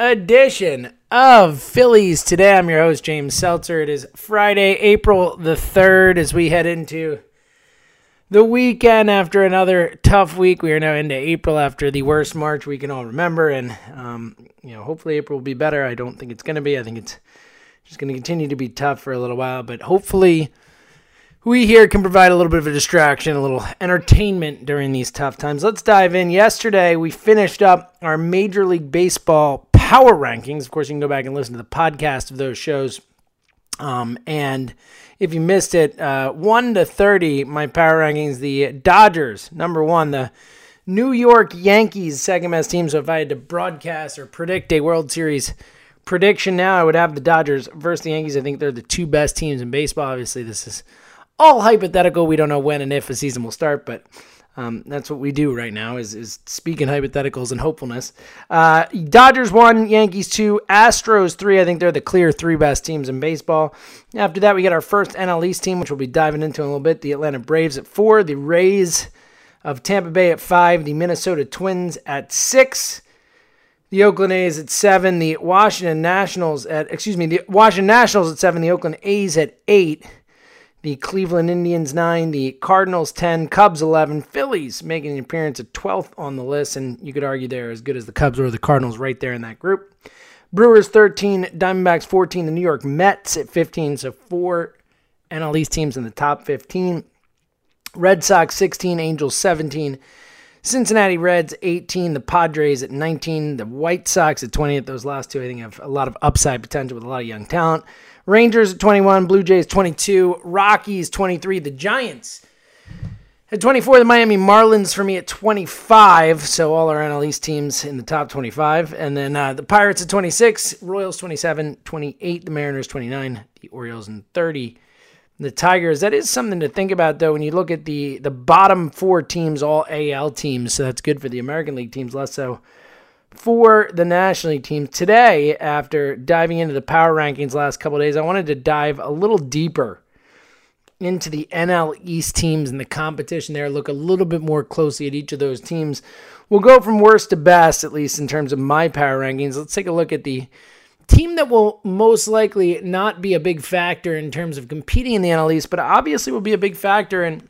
edition of Phillies Today. I'm your host, James Seltzer. It is Friday, April the 3rd, as we head into the weekend after another tough week. We are now into April after the worst March we can all remember. And, um, you know, hopefully April will be better. I don't think it's going to be. I think it's just going to continue to be tough for a little while. But hopefully we here can provide a little bit of a distraction, a little entertainment during these tough times. Let's dive in. Yesterday, we finished up our Major League Baseball power rankings. Of course, you can go back and listen to the podcast of those shows. Um, and if you missed it, uh, 1 to 30, my power rankings, the Dodgers, number one, the New York Yankees, second best team. So if I had to broadcast or predict a World Series prediction now, I would have the Dodgers versus the Yankees. I think they're the two best teams in baseball. Obviously, this is all hypothetical. We don't know when and if a season will start, but um, that's what we do right now is, is speaking hypotheticals and hopefulness. Uh, Dodgers one, Yankees two, Astros three. I think they're the clear three best teams in baseball. After that, we get our first NL East team, which we'll be diving into in a little bit. The Atlanta Braves at four, the Rays of Tampa Bay at five, the Minnesota Twins at six. The Oakland A's at seven, the Washington Nationals at excuse me, the Washington Nationals at seven, the Oakland A's at eight, the Cleveland Indians 9, the Cardinals 10, Cubs 11, Phillies making an appearance at 12th on the list, and you could argue they're as good as the Cubs or the Cardinals right there in that group. Brewers 13, Diamondbacks 14, the New York Mets at 15, so four NL East teams in the top 15. Red Sox 16, Angels 17, Cincinnati Reds 18, the Padres at 19, the White Sox at 20. Those last two, I think, have a lot of upside potential with a lot of young talent. Rangers at 21, Blue Jays 22, Rockies 23, the Giants at 24, the Miami Marlins for me at 25. So all our NL teams in the top 25. And then uh, the Pirates at 26, Royals 27, 28, the Mariners 29, the Orioles and 30. The Tigers, that is something to think about though when you look at the the bottom four teams, all AL teams, so that's good for the American League teams, less so for the National League team. Today, after diving into the power rankings last couple days, I wanted to dive a little deeper into the NL East teams and the competition there, look a little bit more closely at each of those teams. We'll go from worst to best, at least in terms of my power rankings. Let's take a look at the team that will most likely not be a big factor in terms of competing in the NL East, but obviously will be a big factor in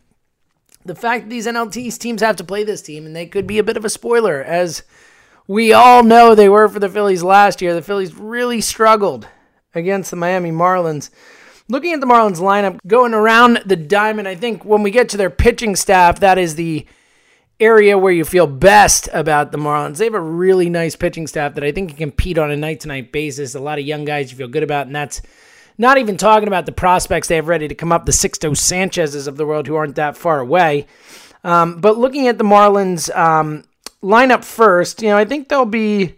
the fact that these NL East teams have to play this team, and they could be a bit of a spoiler as we all know they were for the Phillies last year. The Phillies really struggled against the Miami Marlins. Looking at the Marlins lineup going around the diamond, I think when we get to their pitching staff, that is the area where you feel best about the Marlins. They have a really nice pitching staff that I think can compete on a night to night basis. A lot of young guys you feel good about, and that's not even talking about the prospects they have ready to come up, the Sixto Sanchez's of the world who aren't that far away. Um, but looking at the Marlins, um, lineup first, you know, I think they'll be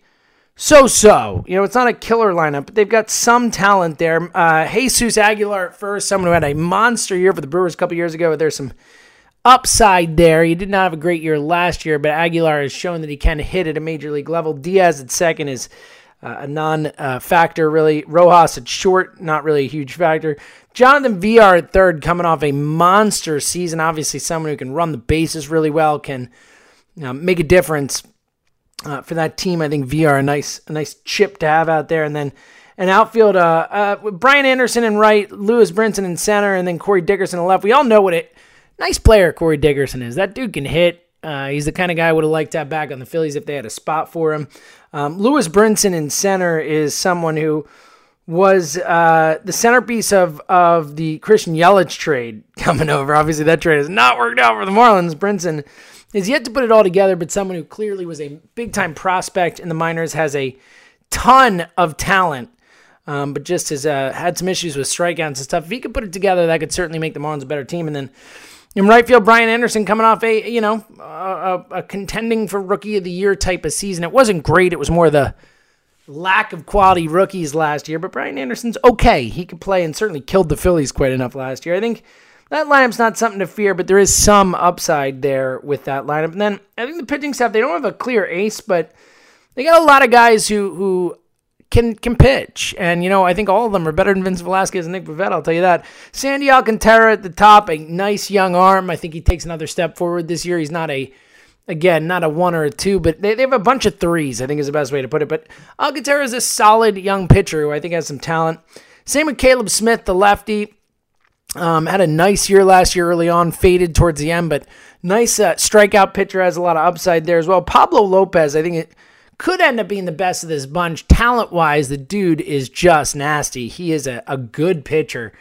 so so. You know, it's not a killer lineup, but they've got some talent there. Uh, Jesus Aguilar at first, someone who had a monster year for the Brewers a couple years ago. There's some upside there. He did not have a great year last year, but Aguilar has shown that he can hit at a major league level. Diaz at second is uh, a non uh, factor, really. Rojas at short, not really a huge factor. Jonathan Villar at third, coming off a monster season. Obviously, someone who can run the bases really well, can uh, make a difference uh, for that team. I think VR a nice a nice chip to have out there, and then an outfield uh, uh Brian Anderson in right, Lewis Brinson in center, and then Corey Dickerson in left. We all know what it nice player Corey Dickerson is. That dude can hit. Uh, he's the kind of guy I would have liked to have back on the Phillies if they had a spot for him. Um, Lewis Brinson in center is someone who was uh, the centerpiece of of the Christian Yelich trade coming over. Obviously, that trade has not worked out for the Marlins. Brinson is yet to put it all together, but someone who clearly was a big time prospect in the minors, has a ton of talent, um, but just has uh, had some issues with strikeouts and stuff. If he could put it together, that could certainly make the Marlins a better team. And then in right field, Brian Anderson coming off a you know a, a contending for rookie of the year type of season. It wasn't great. It was more the lack of quality rookies last year. But Brian Anderson's okay. He could play and certainly killed the Phillies quite enough last year. I think that lineup's not something to fear, but there is some upside there with that lineup. And then I think the pitching staff they don't have a clear ace, but they got a lot of guys who who can can pitch. And you know, I think all of them are better than Vince Velasquez and Nick Pivetta, I'll tell you that. Sandy Alcantara at the top, a nice young arm. I think he takes another step forward this year. He's not a again, not a one or a two, but they, they have a bunch of threes, I think is the best way to put it. But Alcantara is a solid young pitcher who I think has some talent. Same with Caleb Smith, the lefty. Um, had a nice year last year early on, faded towards the end, but nice uh, strikeout pitcher has a lot of upside there as well. Pablo Lopez, I think it could end up being the best of this bunch. Talent wise, the dude is just nasty. He is a, a good pitcher.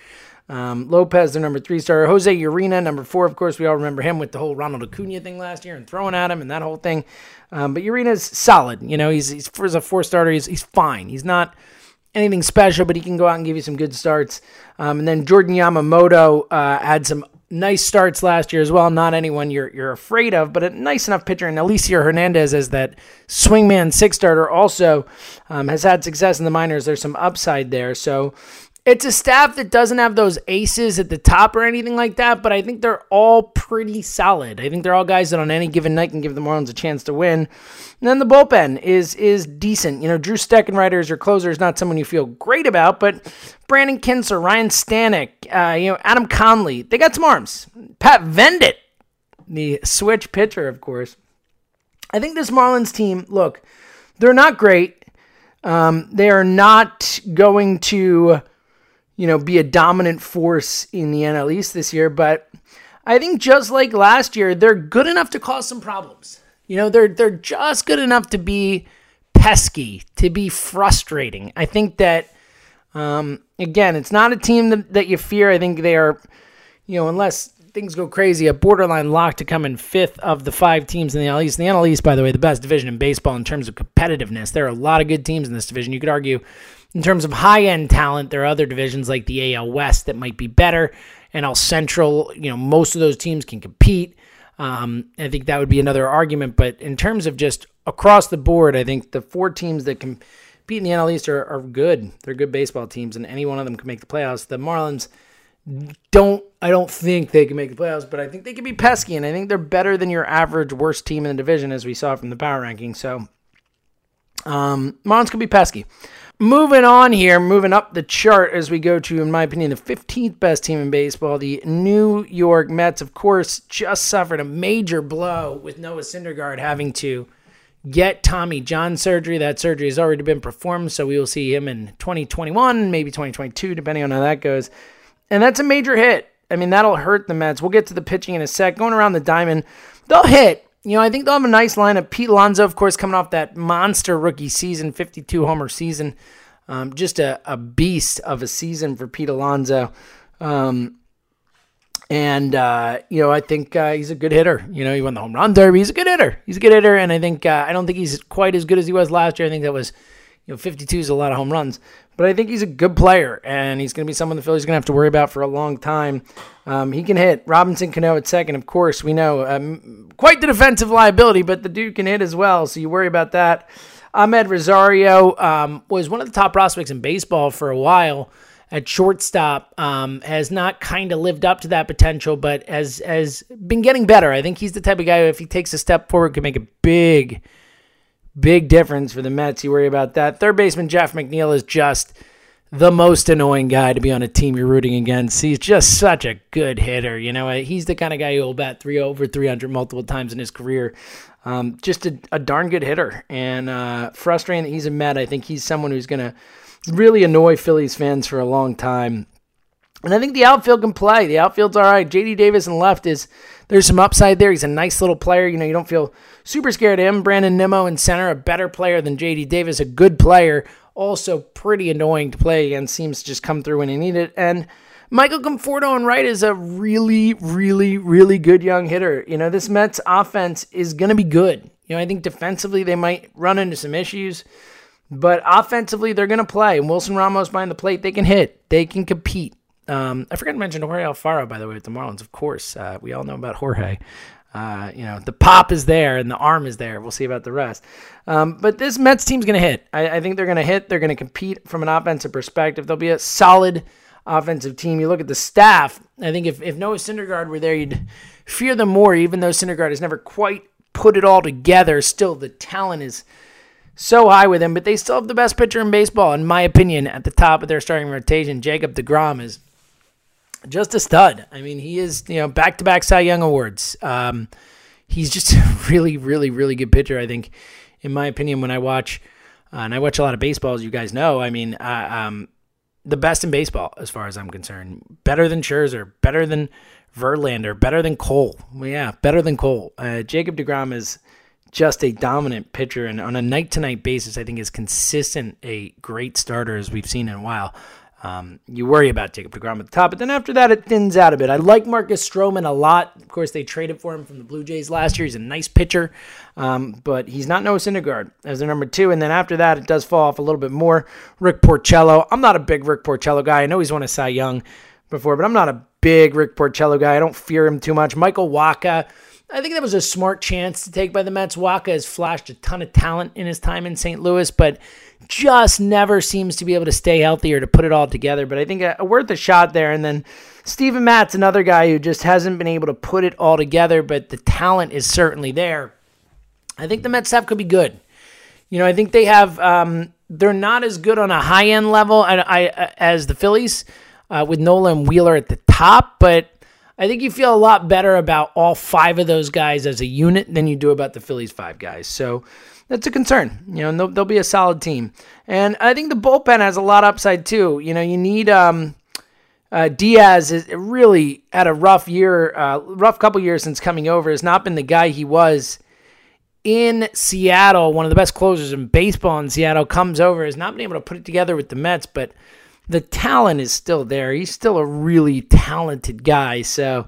Um, Lopez, the number three starter. Jose Urena, number four. Of course, we all remember him with the whole Ronald Acuna thing last year and throwing at him and that whole thing. Um, but Urena's solid. You know, he's, he's as a four starter, he's, he's fine. He's not anything special, but he can go out and give you some good starts. Um, and then Jordan Yamamoto uh, had some nice starts last year as well. Not anyone you're you're afraid of, but a nice enough pitcher. And Elieser Hernandez as that swingman six starter also um, has had success in the minors. There's some upside there. So it's a staff that doesn't have those aces at the top or anything like that, but I think they're all pretty solid. I think they're all guys that on any given night can give the Marlins a chance to win. And then the bullpen is is decent. You know, Drew Steckenrider as your closer is not someone you feel great about, but Brandon Kintzler, Ryan Stanek, uh, you know, Adam Conley, they got some arms. Pat Venditte, the switch pitcher, of course. I think this Marlins team, look, they're not great. Um, they are not going to you know, be a dominant force in the NL East this year. But I think just like last year, they're good enough to cause some problems. You know, they're they're just good enough to be pesky, to be frustrating. I think that um, again, it's not a team that, that you fear. I think they are, you know, unless things go crazy, a borderline lock to come in fifth of the five teams in the NL East. The NL East, by the way, the best division in baseball in terms of competitiveness. There are a lot of good teams in this division. You could argue in terms of high end talent, there are other divisions like the AL West that might be better. NL Central, you know, most of those teams can compete. Um, I think that would be another argument. But in terms of just across the board, I think the four teams that compete in the NL East are, are good. They're good baseball teams, and any one of them can make the playoffs. The Marlins don't I don't think they can make the playoffs, but I think they can be pesky, and I think they're better than your average worst team in the division, as we saw from the power ranking. So, um, Marlins could be pesky. Moving on here, moving up the chart as we go to, in my opinion, the 15th best team in baseball, the New York Mets. Of course, just suffered a major blow with Noah Syndergaard having to get Tommy John surgery. That surgery has already been performed, so we will see him in 2021, maybe 2022, depending on how that goes. And that's a major hit. I mean, that'll hurt the Mets. We'll get to the pitching in a sec. Going around the diamond, they'll hit, you know, I think they'll have a nice lineup. Pete Alonso, of course, coming off that monster rookie season, 52 homer season. Um, just a, a beast of a season for Pete Alonso. Um, and, uh, you know, I think uh, he's a good hitter. You know, he won the home run derby. He's a good hitter. He's a good hitter. And I think, uh, I don't think he's quite as good as he was last year. I think that was, you know, 52 is a lot of home runs. But I think he's a good player, and he's going to be someone the Phillies are going to have to worry about for a long time. Um, he can hit. Robinson Cano at second, of course, we know. Um, quite the defensive liability, but the dude can hit as well, so you worry about that. Amed Rosario um, was one of the top prospects in baseball for a while at shortstop. Um, has not kind of lived up to that potential, but has has been getting better. I think he's the type of guy who, if he takes a step forward, could make a big Big difference for the Mets. You worry about that. Third baseman Jeff McNeil is just the most annoying guy to be on a team you're rooting against. He's just such a good hitter. You know, he's the kind of guy who will bat three over 300 multiple times in his career. Um, just a, a, darn good hitter and uh, frustrating that he's a Met. I think he's someone who's going to really annoy Phillies fans for a long time. And I think the outfield can play. The outfield's all right. JD Davis and left is there's some upside there. He's a nice little player. You know, you don't feel super scared of him. Brandon Nimmo in center, a better player than JD Davis, a good player, also pretty annoying to play against. Seems to just come through when you need it. And Michael Conforto and right is a really, really, really good young hitter. You know, this Mets offense is going to be good. You know, I think defensively they might run into some issues, but offensively they're going to play. And Wilson Ramos behind the plate, they can hit, they can compete. Um, I forgot to mention Jorge Alfaro, by the way, with the Marlins. Of course, uh, we all know about Jorge. Uh, you know, the pop is there and the arm is there. We'll see about the rest. Um, but this Mets team's going to hit. I, I, think they're going to hit. They're going to compete from an offensive perspective. They'll be a solid offensive team. You look at the staff. I think if, if Noah Syndergaard were there, you'd fear them more, even though Syndergaard has never quite put it all together. Still, the talent is so high with him, but they still have the best pitcher in baseball, in my opinion, at the top of their starting rotation. Jacob DeGrom is just a stud. I mean, he is, you know, back to back Cy Young awards. Um, he's just a really, really, really good pitcher. I think, in my opinion, when I watch, uh, and I watch a lot of baseball, as you guys know, I mean, uh, um, the best in baseball, as far as I'm concerned. Better than Scherzer, better than Verlander, better than Cole. Well, yeah, better than Cole. Uh, Jacob DeGrom is just a dominant pitcher, and on a night to night basis, I think is consistent a great starter as we've seen in a while. Um, you worry about Jacob DeGrom at the top, but then after that, it thins out a bit. I like Marcus Stroman a lot. Of course, they traded for him from the Blue Jays last year. He's a nice pitcher, um, but he's not Noah Syndergaard as the number two. And then after that, it does fall off a little bit more. Rick Porcello. I'm not a big Rick Porcello guy. I know he's won a Cy Young before, but I'm not a big Rick Porcello guy. I don't fear him too much. Michael Wacha. I think that was a smart chance to take by the Mets. Wacha has flashed a ton of talent in his time in St. Louis, but just never seems to be able to stay healthy or to put it all together. But I think a worth a shot there. And then Steven Matz another guy who just hasn't been able to put it all together, but the talent is certainly there. I think the Mets staff could be good. You know, I think they have. Um, they're not as good on a high end level as the Phillies uh, with Nolan Wheeler at the top, but I think you feel a lot better about all five of those guys as a unit than you do about the Phillies five guys. So that's a concern. You know, they'll, they'll, be a solid team. And I think the bullpen has a lot upside too. You know, you need um, uh, Diaz is really had a rough year, uh, rough couple years since coming over. Has not been the guy he was in Seattle. One of the best closers in baseball in Seattle comes over. Has not been able to put it together with the Mets, but the talent is still there. He's still a really talented guy. So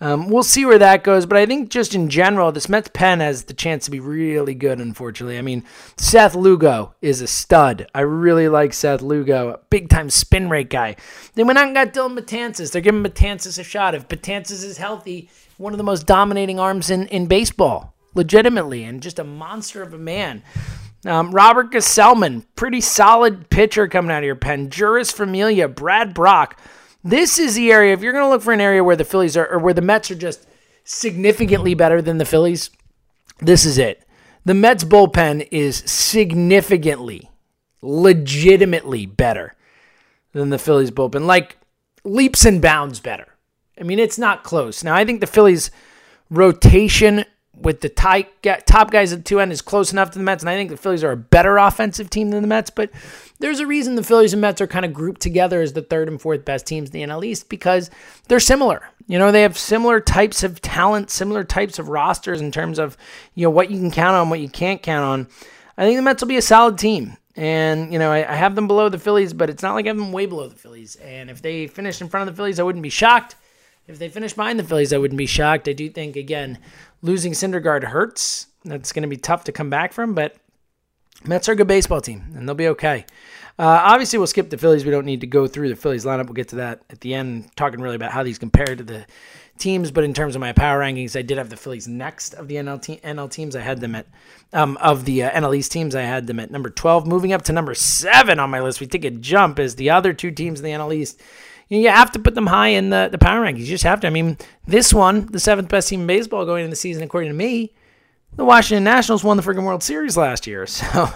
um, we'll see where that goes, but I think just in general, this Mets pen has the chance to be really good. Unfortunately, I mean Seth Lugo is a stud. I really like Seth Lugo, big time spin rate guy. They went out and got Dellin Betances. They're giving Betances a shot. If Betances is healthy, one of the most dominating arms in in baseball, legitimately, and just a monster of a man. Um, Robert Gsellman, pretty solid pitcher coming out of your pen. Jeurys Familia, Brad Brach. This is the area, if you're going to look for an area where the Phillies are, or where the Mets are just significantly better than the Phillies, this is it. The Mets bullpen is significantly, legitimately better than the Phillies bullpen. Like leaps and bounds better. I mean, it's not close. Now, I think the Phillies rotation with the top guys at the two end is close enough to the Mets, and I think the Phillies are a better offensive team than the Mets. But there's a reason the Phillies and Mets are kind of grouped together as the third and fourth best teams in the NL East because they're similar. You know, they have similar types of talent, similar types of rosters in terms of you know what you can count on, what you can't count on. I think the Mets will be a solid team. And, you know, I, I have them below the Phillies, but it's not like I have them way below the Phillies. And if they finish in front of the Phillies, I wouldn't be shocked. If they finish behind the Phillies, I wouldn't be shocked. I do think, again, losing Syndergaard hurts. That's going to be tough to come back from, but Mets are a good baseball team, and they'll be okay. Uh, obviously, we'll skip the Phillies. We don't need to go through the Phillies lineup. We'll get to that at the end, talking really about how these compare to the teams. But in terms of my power rankings, I did have the Phillies next of the NL, te- NL teams. I had them at um, of the uh, NL East teams. I had them at number twelve. Moving up to number seven on my list, we take a jump as the other two teams in the NL East you have to put them high in the, the power rankings. You just have to. I mean, this one, the seventh best team in baseball going into the season, according to me, the Washington Nationals won the freaking World Series last year. So,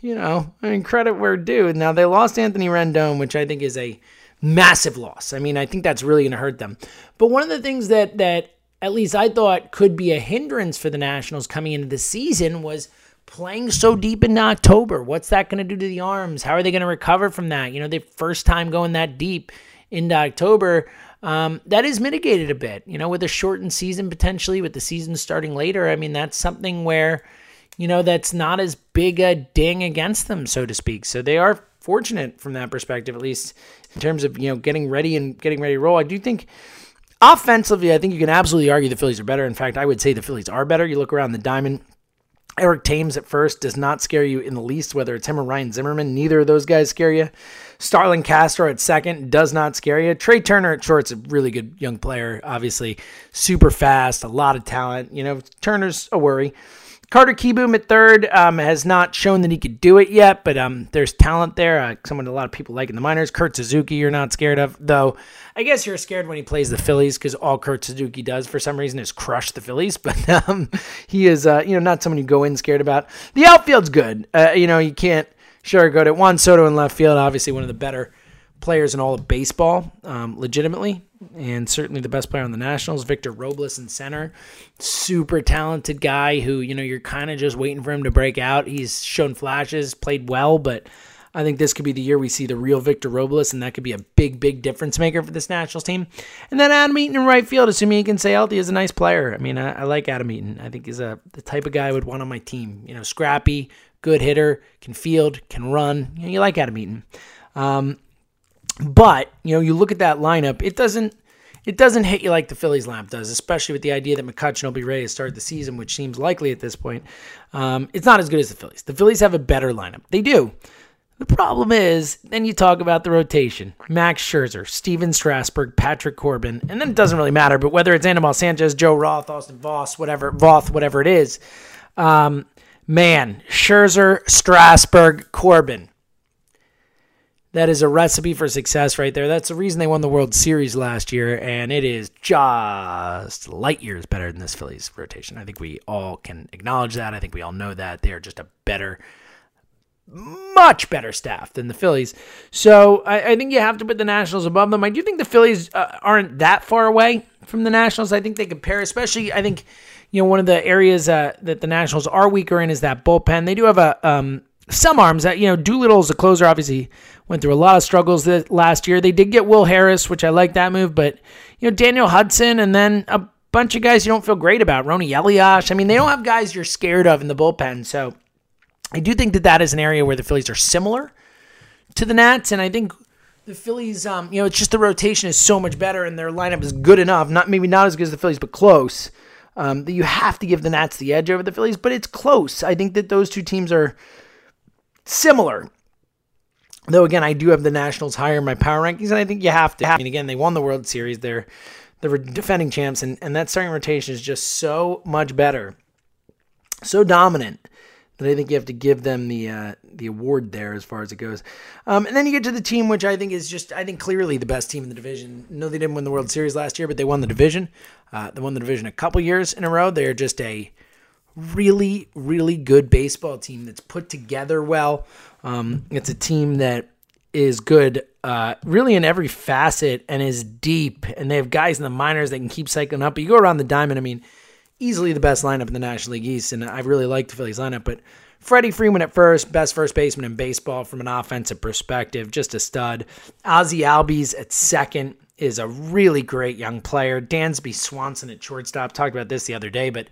you know, I mean, credit where due. Now, they lost Anthony Rendon, which I think is a massive loss. I mean, I think that's really going to hurt them. But one of the things that, that at least I thought could be a hindrance for the Nationals coming into the season was playing so deep in October. What's that going to do to the arms? How are they going to recover from that? You know, the first time going that deep into October, um, that is mitigated a bit. You know, with a shortened season potentially, with the season starting later. I mean, that's something where, you know, that's not as big a ding against them, so to speak. So they are fortunate from that perspective, at least. in terms of you know getting ready and getting ready to roll. I do think offensively, I think you can absolutely argue the Phillies are better. In fact, I would say the Phillies are better. You look around the diamond. Eric Thames at first does not scare you in the least, whether it's him or Ryan Zimmerman. Neither of those guys scare you. Starlin Castro at second does not scare you. Trea Turner at short's a really good young player, obviously. Super fast, a lot of talent. You know, Turner's a worry. Carter Kieboom at third um, has not shown that he could do it yet, but um, there's talent there. Uh, someone a lot of people like in the minors. Kurt Suzuki, you're not scared of, though. I guess you're scared when he plays the Phillies because all Kurt Suzuki does for some reason is crush the Phillies. But um, he is, uh, you know, not someone you go in scared about. The outfield's good. Uh, you know, you can't sugarcoat it. Juan Soto in left field, obviously one of the better players in all of baseball, um, legitimately, and certainly the best player on the Nationals. Victor Robles in center, super talented guy who you know you're kind of just waiting for him to break out. He's shown flashes, played well, but I think this could be the year we see the real Victor Robles, and that could be a big, big difference maker for this Nationals team. And then Adam Eaton in right field, assuming he can stay healthy, is a nice player. I mean, I, I like Adam Eaton. I think he's a the type of guy I would want on my team. You know, scrappy, good hitter, can field, can run. You, know, you like Adam Eaton. Um, but you know, you look at that lineup, it doesn't it doesn't hit you like the Phillies lineup does, especially with the idea that McCutchen will be ready to start the season, which seems likely at this point. Um, it's not as good as the Phillies. The Phillies have a better lineup. They do. The problem is, then you talk about the rotation: Max Scherzer, Stephen Strasburg, Patrick Corbin, and then it doesn't really matter. But whether it's Anibal Sanchez, Joe Roth, Austin Voss, whatever Voth, whatever it is, um, man, Scherzer, Strasburg, Corbin that is a recipe for success right there. That's the reason they won the World Series last year, and it is just light years better than this Phillies rotation. I think we all can acknowledge that. I think we all know that they are just a better, much better staff than the Phillies. So I, I think you have to put the Nationals above them. I do think the Phillies uh, aren't that far away from the Nationals. I think they compare, especially. I think you know one of the areas uh, that the Nationals are weaker in is that bullpen. They do have a um, some arms that you know Doolittle's a closer obviously went through a lot of struggles this, last year. They did get Will Harris, which I like that move, but you know Daniel Hudson and then a bunch of guys you don't feel great about. Roenis Elias. I mean, they don't have guys you're scared of in the bullpen. So I do think that that is an area where the Phillies are similar to the Nats, and I think the Phillies, um, you know, it's just the rotation is so much better and their lineup is good enough. Not maybe not as good as the Phillies, but close. Um, that you have to give the Nats the edge over the Phillies, but it's close. I think that those two teams are similar. Though again, I do have the Nationals higher in my power rankings, and I think you have to. I mean, again, they won the World Series. They're the defending champs, and, and that starting rotation is just so much better, so dominant that I think you have to give them the uh, the award there as far as it goes. Um, and then you get to the team, which I think is just I think clearly the best team in the division. No, they didn't win the World Series last year, but they won the division. Uh, they won the division a couple years in a row. They are just a really, really good baseball team that's put together well. Um, it's a team that is good uh, really in every facet and is deep. And they have guys in the minors that can keep cycling up. But you go around the diamond, I mean, easily the best lineup in the National League East. And I really like the Phillies lineup. But Freddie Freeman at first, best first baseman in baseball from an offensive perspective, just a stud. Ozzie Albies at second is a really great young player. Dansby Swanson at shortstop. Talked about this the other day, but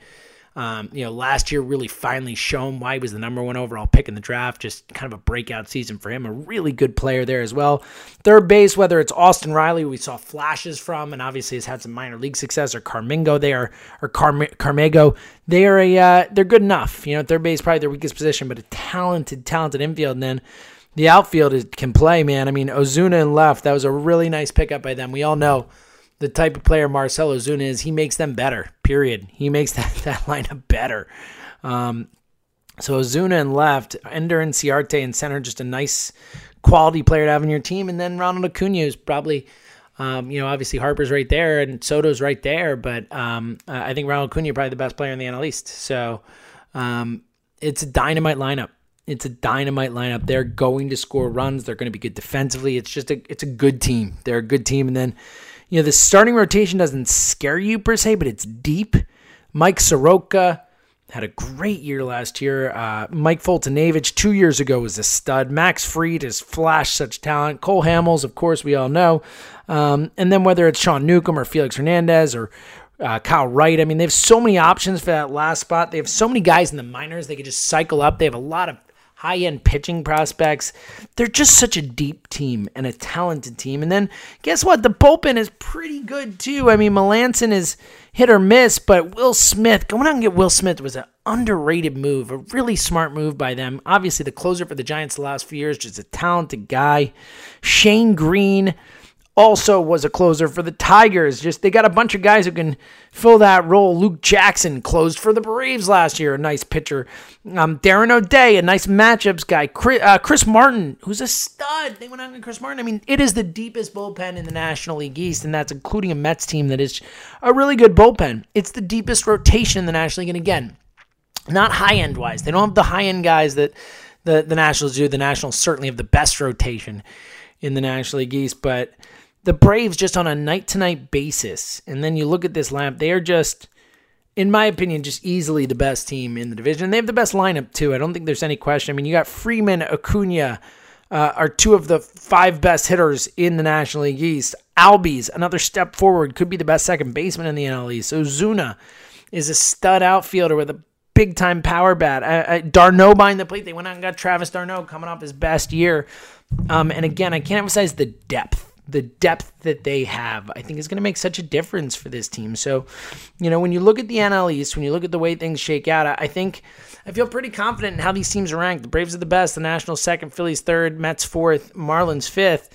um, you know, last year really finally shown why he was the number one overall pick in the draft. Just kind of a breakout season for him. A really good player there as well. Third base, whether it's Austin Riley, we saw flashes from, and obviously has had some minor league success, or Carmingo, they are, or Carm- Carmago, they are a, uh, they're good enough. You know, third base probably their weakest position, but a talented, talented infield. And then the outfield is, can play, man. I mean, Ozuna and left, that was a really nice pickup by them. We all know the type of player Marcell Ozuna is, he makes them better. Period. He makes that that lineup better. Um, so Ozuna and left, Ender Inciarte and center, just a nice quality player to have in your team. And then Ronald Acuna is probably, um, you know, obviously Harper's right there and Soto's right there, but um, I think Ronald Acuna is probably the best player in the NL East. So um, it's a dynamite lineup. It's a dynamite lineup. They're going to score runs. They're going to be good defensively. It's just a it's a good team. They're a good team. And then you know, the starting rotation doesn't scare you per se, but it's deep. Mike Soroka had a great year last year. Uh, Mike Foltynewicz two years ago was a stud. Max Fried has flashed such talent. Cole Hamels, of course, we all know. Um, and then whether it's Sean Newcomb or Felix Hernandez or uh, Kyle Wright, I mean, they have so many options for that last spot. They have so many guys in the minors they could just cycle up. They have a lot of high end pitching prospects. They're just such a deep team and a talented team. And then guess what? The bullpen is pretty good too. I mean, Melancon is hit or miss, but Will Smith, going out and get Will Smith was an underrated move, a really smart move by them. Obviously, the closer for the Giants the last few years, just a talented guy. Shane Greene also was a closer for the Tigers. Just they got a bunch of guys who can fill that role. Luke Jackson closed for the Braves last year, a nice pitcher. Um, Darren O'Day, a nice matchups guy. Chris, uh, Chris, Martin, who's a stud. They went out and Chris Martin. I mean, it is the deepest bullpen in the National League East, and that's including a Mets team that is a really good bullpen. It's the deepest rotation in the National League, and again, not high end wise. They don't have the high end guys that the the Nationals do. The Nationals certainly have the best rotation in the National League East, but the Braves just on a night to night basis, and then you look at this lineup, they are just, in my opinion, just easily the best team in the division. They have the best lineup too. I don't think there's any question. I mean, you got Freeman, Acuna. Uh, are two of the five best hitters in the National League East. Albies, another step forward, could be the best second baseman in the NL East. Ozuna is a stud outfielder with a big time power bat. Uh, uh, d'Arnaud behind the plate. They went out and got Travis d'Arnaud coming off his best year. Um, and again, I can't emphasize the depth the depth that they have, I think is going to make such a difference for this team. So, you know, when you look at the NL East, when you look at the way things shake out, I think I feel pretty confident in how these teams are ranked. The Braves are the best, the Nationals second, Phillies third, Mets fourth, Marlins fifth.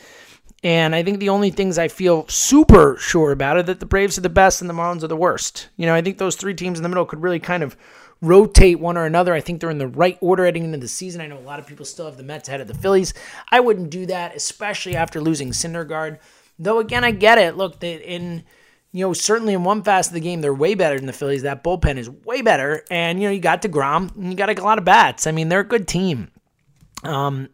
And I think the only things I feel super sure about are that the Braves are the best and the Marlins are the worst. You know, I think those three teams in the middle could really kind of rotate one or another. I think they're in the right order heading into the season. I know a lot of people still have the Mets ahead of the Phillies. I wouldn't do that, especially after losing Syndergaard. Though again, I get it. Look, they, in you know certainly in one fast of the game, they're way better than the Phillies. That bullpen is way better, and you know you got Degrom, and you got a lot of bats. I mean, they're a good team. Um,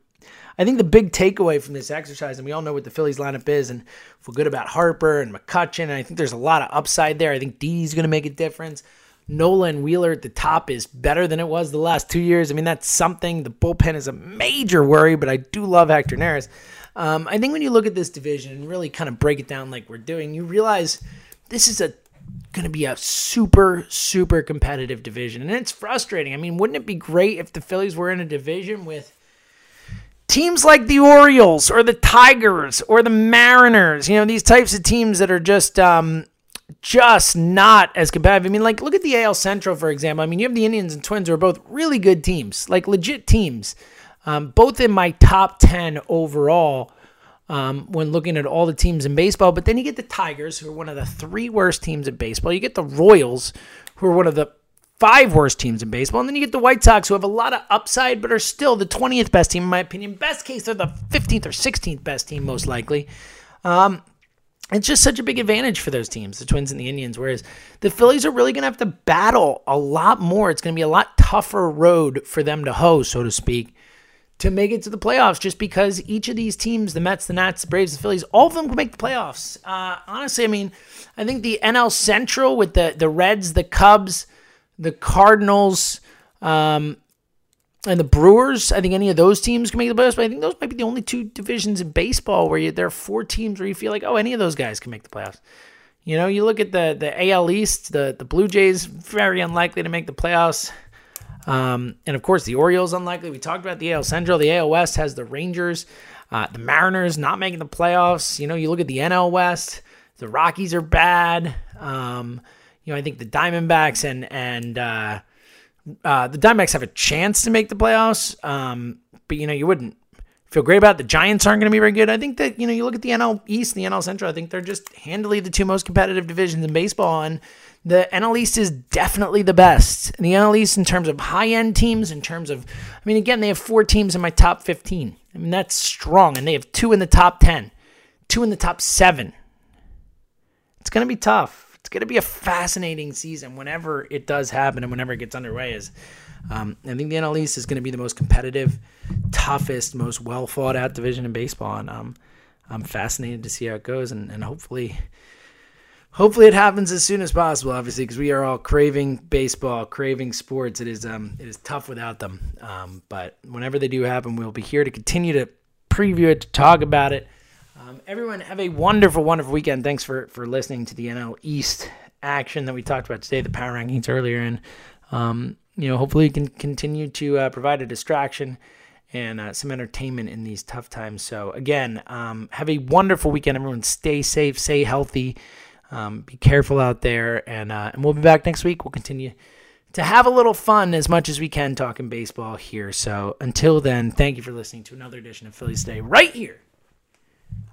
I think the big takeaway from this exercise, and we all know what the Phillies lineup is, and feel good about Harper and McCutchen, and I think there's a lot of upside there. I think D's going to make a difference. Nolan Wheeler at the top is better than it was the last two years. I mean, that's something. The bullpen is a major worry, but I do love Hector Neris. Um, I think when you look at this division and really kind of break it down like we're doing, you realize this is a going to be a super super competitive division, and it's frustrating. I mean, wouldn't it be great if the Phillies were in a division with teams like the Orioles or the Tigers or the Mariners? You know, these types of teams that are just um, just not as competitive. I mean, like, look at the AL Central, for example. I mean, you have the Indians and Twins who are both really good teams, like legit teams, um, both in my top 10 overall um, when looking at all the teams in baseball. But then you get the Tigers, who are one of the three worst teams in baseball. You get the Royals, who are one of the five worst teams in baseball. And then you get the White Sox, who have a lot of upside, but are still the 20th best team, in my opinion. Best case, they're the 15th or 16th best team, most likely. Um, it's just such a big advantage for those teams, the Twins and the Indians. Whereas the Phillies are really going to have to battle a lot more. It's going to be a lot tougher road for them to hoe, so to speak, to make it to the playoffs. Just because each of these teams, the Mets, the Nats, the Braves, the Phillies, all of them can make the playoffs. Uh, honestly, I mean, I think the NL Central with the the Reds, the Cubs, the Cardinals, um, and the Brewers, I think any of those teams can make the playoffs, but I think those might be the only two divisions in baseball where you, there are four teams where you feel like, oh, any of those guys can make the playoffs. You know, you look at the the AL East, the the Blue Jays very unlikely to make the playoffs, um, and of course the Orioles unlikely. We talked about the AL Central. The AL West has the Rangers, uh, the Mariners not making the playoffs. You know, you look at the NL West, the Rockies are bad. Um, you know, I think the Diamondbacks and and uh, uh, the Diamondbacks have a chance to make the playoffs, um, but you know you wouldn't feel great about it. The Giants aren't going to be very good. I think that you know you look at the NL East the NL Central. I think they're just handily the two most competitive divisions in baseball, and the NL East is definitely the best. And the NL East in terms of high end teams, in terms of, I mean, again, they have four teams in my top fifteen. I mean that's strong, and they have two in the top ten, two in the top seven. It's going to be tough it's going to be a fascinating season whenever it does happen and whenever it gets underway. Is um, I think the NL East is going to be the most competitive, toughest, most well fought out division in baseball, and um, I'm fascinated to see how it goes, and, and hopefully. Hopefully it happens as soon as possible. Obviously, because we are all craving baseball, craving sports. It is um, it is tough without them. Um, but whenever they do happen, we'll be here to continue to preview it, to talk about it, um, everyone, have a wonderful, wonderful weekend. Thanks for for listening to the NL East action that we talked about today, the power rankings earlier, and um, you know, hopefully, you can continue to uh, provide a distraction and uh, some entertainment in these tough times. So, again, um, have a wonderful weekend, everyone. Stay safe, stay healthy, um, be careful out there, and, uh, and we'll be back next week. We'll continue to have a little fun as much as we can talking baseball here. So, until then, thank you for listening to another edition of Phillies Today right here